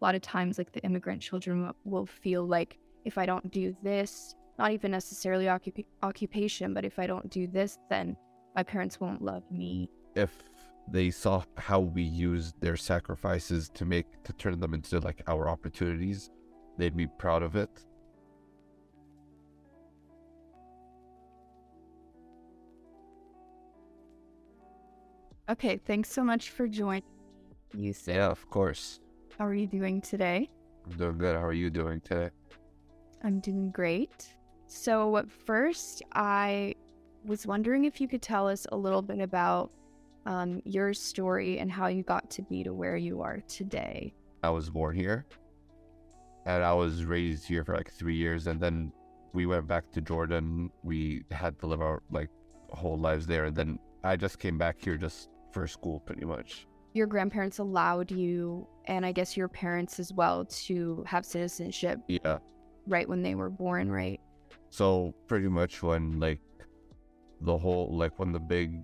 a lot of times like the immigrant children will feel like if I don't do this, not even necessarily occup- occupation, but if I don't do this, then my parents won't love me. If they saw how we used their sacrifices to make to turn them into like our opportunities, they'd be proud of it. Okay, thanks so much for joining you. Yeah, of course. How are you doing today? I'm doing good. How are you doing today? I'm doing great. So, first, I was wondering if you could tell us a little bit about um, your story and how you got to be to where you are today. I was born here and I was raised here for like three years. And then we went back to Jordan. We had to live our like whole lives there. And then I just came back here just for school pretty much. Your grandparents allowed you, and I guess your parents as well, to have citizenship Yeah. right when they were born, right? So pretty much when like the whole like when the big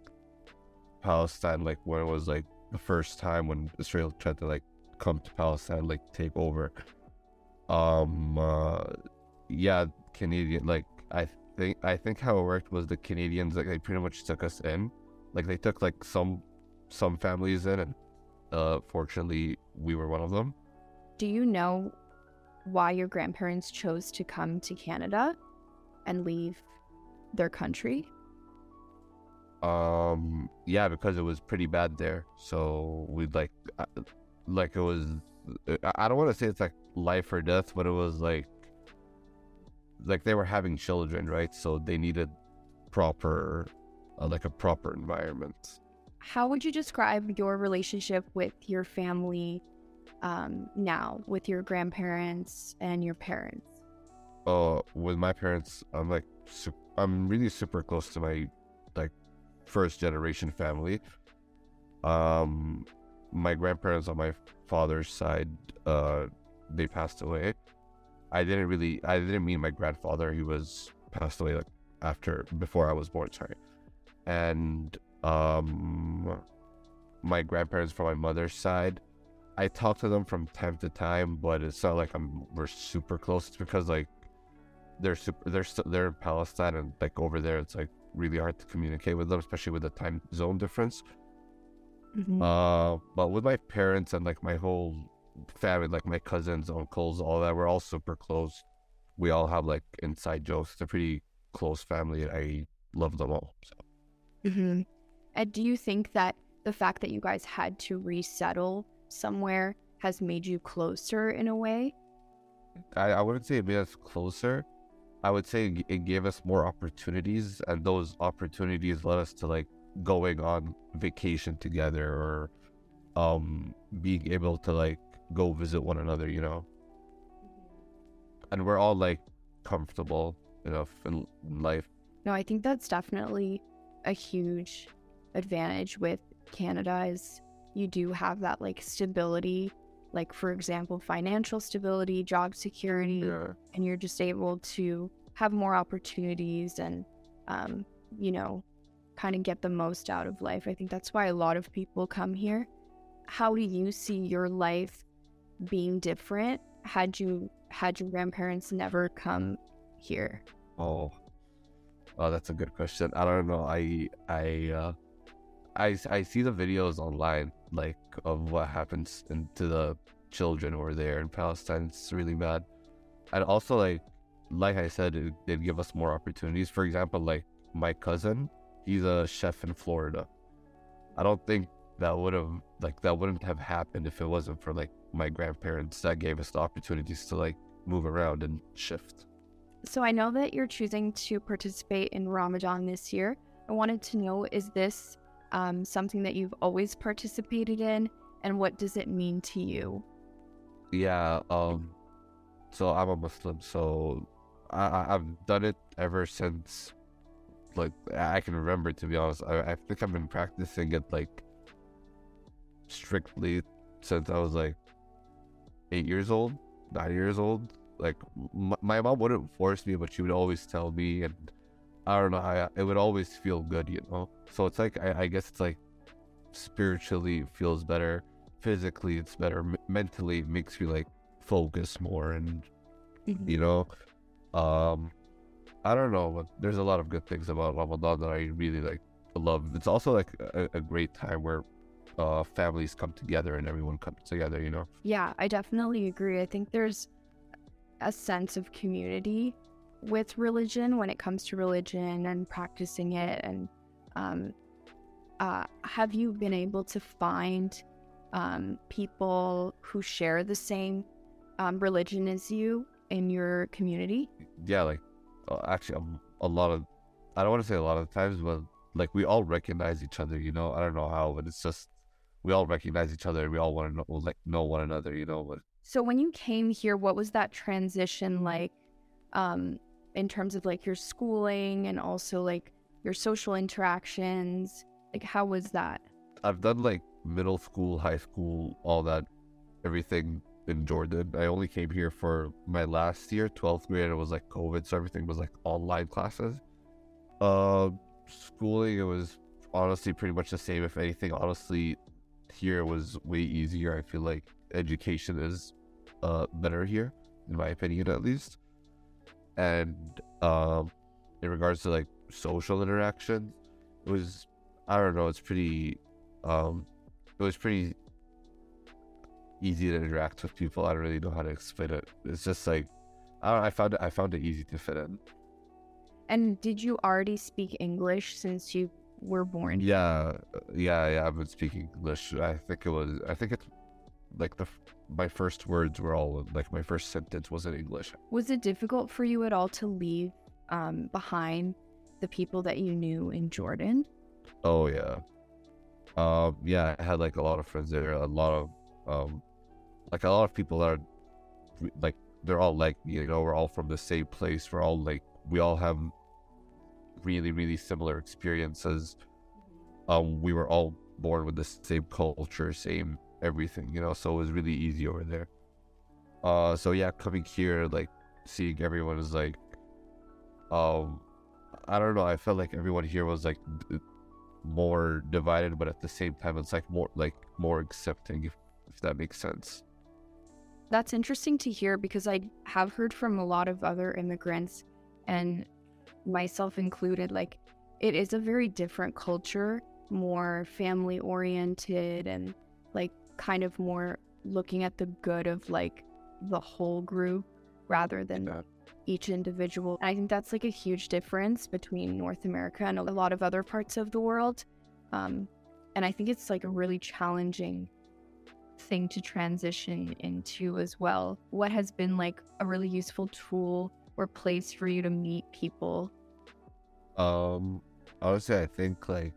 Palestine like when it was like the first time when Israel tried to like come to Palestine like take over. Um uh yeah, Canadian like I think I think how it worked was the Canadians like they pretty much took us in. Like they took like some some families in and uh fortunately we were one of them. Do you know why your grandparents chose to come to Canada and leave their country? Um, yeah, because it was pretty bad there. So we'd like, uh, like it was. I- I don't want to say it's like life or death, but it was like, like they were having children, right? So they needed proper, uh, like a proper environment. How would you describe your relationship with your family um, now, with your grandparents and your parents? Uh, with my parents, I'm like, sup- I'm really super close to my like first generation family. Um, my grandparents on my father's side, uh, they passed away. I didn't really, I didn't meet my grandfather. He was passed away like after, before I was born. Sorry, and um, my grandparents from my mother's side. I talk to them from time to time, but it's not like I'm we're super close. It's because like they're super they're they're in Palestine and like over there it's like really hard to communicate with them, especially with the time zone difference. Uh, but with my parents and like my whole family, like my cousins, uncles, all that, we're all super close. We all have like inside jokes. It's a pretty close family. and I love them all. So Mm-hmm. And do you think that the fact that you guys had to resettle somewhere has made you closer in a way? I, I wouldn't say it made us closer. I would say it gave us more opportunities, and those opportunities led us to like going on vacation together or um being able to like go visit one another, you know. And we're all like comfortable enough in in life. No, I think that's definitely a huge advantage with Canada is you do have that like stability, like for example, financial stability, job security, and you're just able to have more opportunities and um, you know, kind of get the most out of life. I think that's why a lot of people come here. How do you see your life being different had you had your grandparents never come here? Oh, oh, that's a good question. I don't know. I I uh, I I see the videos online like of what happens in, to the children over there in Palestine. It's really bad, and also like like I said, it did give us more opportunities. For example, like my cousin, he's a chef in Florida. I don't think that would have like that wouldn't have happened if it wasn't for like my grandparents that gave us the opportunities to like move around and shift. So I know that you're choosing to participate in Ramadan this year. I wanted to know is this um, something that you've always participated in, and what does it mean to you? Yeah, um, so I'm a Muslim, so I, I've done it ever since, like I can remember. To be honest, I, I think I've been practicing it like strictly since I was like eight years old, nine years old. Like m- my mom wouldn't force me, but she would always tell me, and I don't know, I it would always feel good, you know. So it's like I, I guess it's like spiritually feels better physically it's better. M- mentally, it makes you like focus more, and Mhm. you know, um, I don't know, but there's a lot of good things about Ramadan that I really like love. It's also like a, a great time where uh families come together and everyone comes together. You know. Yeah, I definitely agree. I think there's a sense of community with religion when it comes to religion and practicing it. And um, uh, have you been able to find um, people who share the same um, religion as you in your community? yeah, like uh, actually, um, a lot of I don't want to say a lot of times, but like we all recognize each other. You know, I don't know how, but it's just we all recognize each other. We all want to know, like know one another. You know, but So when you came here, what was that transition like um, in terms of like your schooling and also like your social interactions? Like how was that? I've done like middle school, high school, all that, everything in Jordan. I only came here for my last year, twelfth grade. It was like COVID, so everything was like online classes. Uh, schooling it was honestly pretty much the same. If anything, honestly, here was way easier. I feel like education is uh better here, in my opinion, at least. And um, in regards to like social interaction, it was I don't know. It's pretty. Um, it was pretty easy to interact with people. I don't really know how to explain it. It's just like I don't I found it. I found it easy to fit in. And did you already speak English since you were born? Yeah, yeah, yeah. I've been speaking English. I think it was. I think it's like the my first words were all like my first sentence was in English. Was it difficult for you at all to leave um, behind the people that you knew in Jordan? Oh yeah. Um yeah, I had like a lot of friends there, a lot of um like a lot of people that are like they're all like me, you know, we're all from the same place. We're all like we all have really, really similar experiences. Um we were all born with the same culture, same everything, you know, so it was really easy over there. Uh so yeah, coming here, like seeing everyone is like um I don't know, I felt like everyone here was like d- more divided, but at the same time, it's like more like more accepting, if, if that makes sense. That's interesting to hear because I have heard from a lot of other immigrants and myself included, like it is a very different culture, more family oriented and like kind of more looking at the good of like the whole group rather than Yeah. each individual. And I think that's like a huge difference between North America and a lot of other parts of the world. Um, and I think it's like a really challenging thing to transition into as well. What has been like a really useful tool or place for you to meet people? Um, honestly, I think like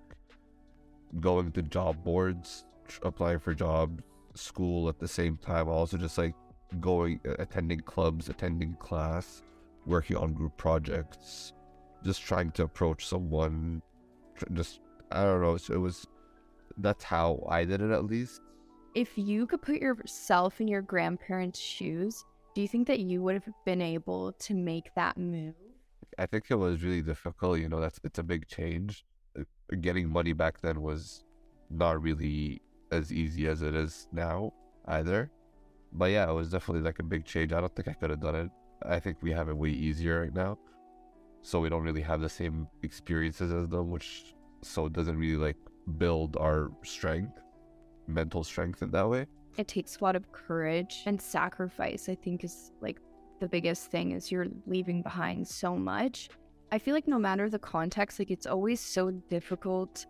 going to job boards, applying for jobs, school at the same time. Also, just like going, attending clubs, attending class, working on group projects, just trying to approach someone. Just I don't know. So it was that's how I did it at least. If you could put yourself in your grandparents' shoes, do you think that you would have been able to make that move? I think it was really difficult. You know, that's it's a big change. Uh, Getting money back then was not really as easy as it is now either. But yeah, it was definitely like a big change. I don't think I could have done it. I think we have it way easier right now, so we don't really have the same experiences as them, which so it doesn't really like build our strength, mental strength in that way. It takes a lot of courage and sacrifice, I think, is like the biggest thing is you're leaving behind so much. I feel like no matter the context, like it's always so difficult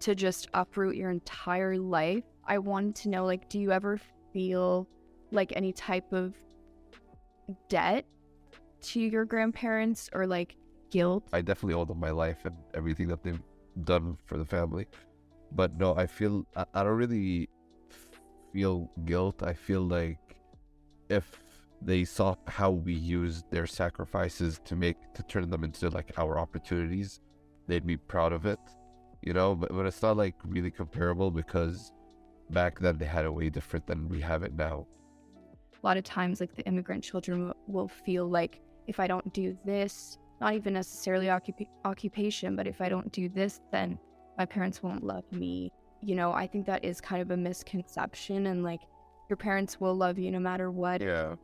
to just uproot your entire life. I wanted to know, like, do you ever feel like any type of debt to your grandparents or like guilt? I definitely owe them my life and everything that they've done for the family. But no, I feel I, I don't really feel guilt. I feel like if they saw how we used their sacrifices to make to turn them into like our opportunities, they'd be proud of it. You know, but, but it's not like really comparable because back then they had a way different than we have it now. a lot of times like the immigrant children w- will feel like if i don't do this not even necessarily occup- occupation but if i don't do this then my parents won't love me you know, I think that is kind of a misconception and like your parents will love you no matter what. Yeah.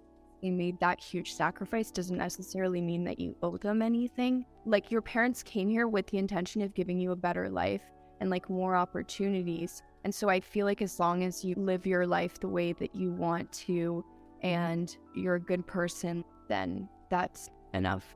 They made that huge sacrifice doesn't necessarily mean that you owe them anything. Like your parents came here with the intention of giving you a better life and like more opportunities. And so I feel like as long as you live your life the way that you want to and you're a good person, then that's enough.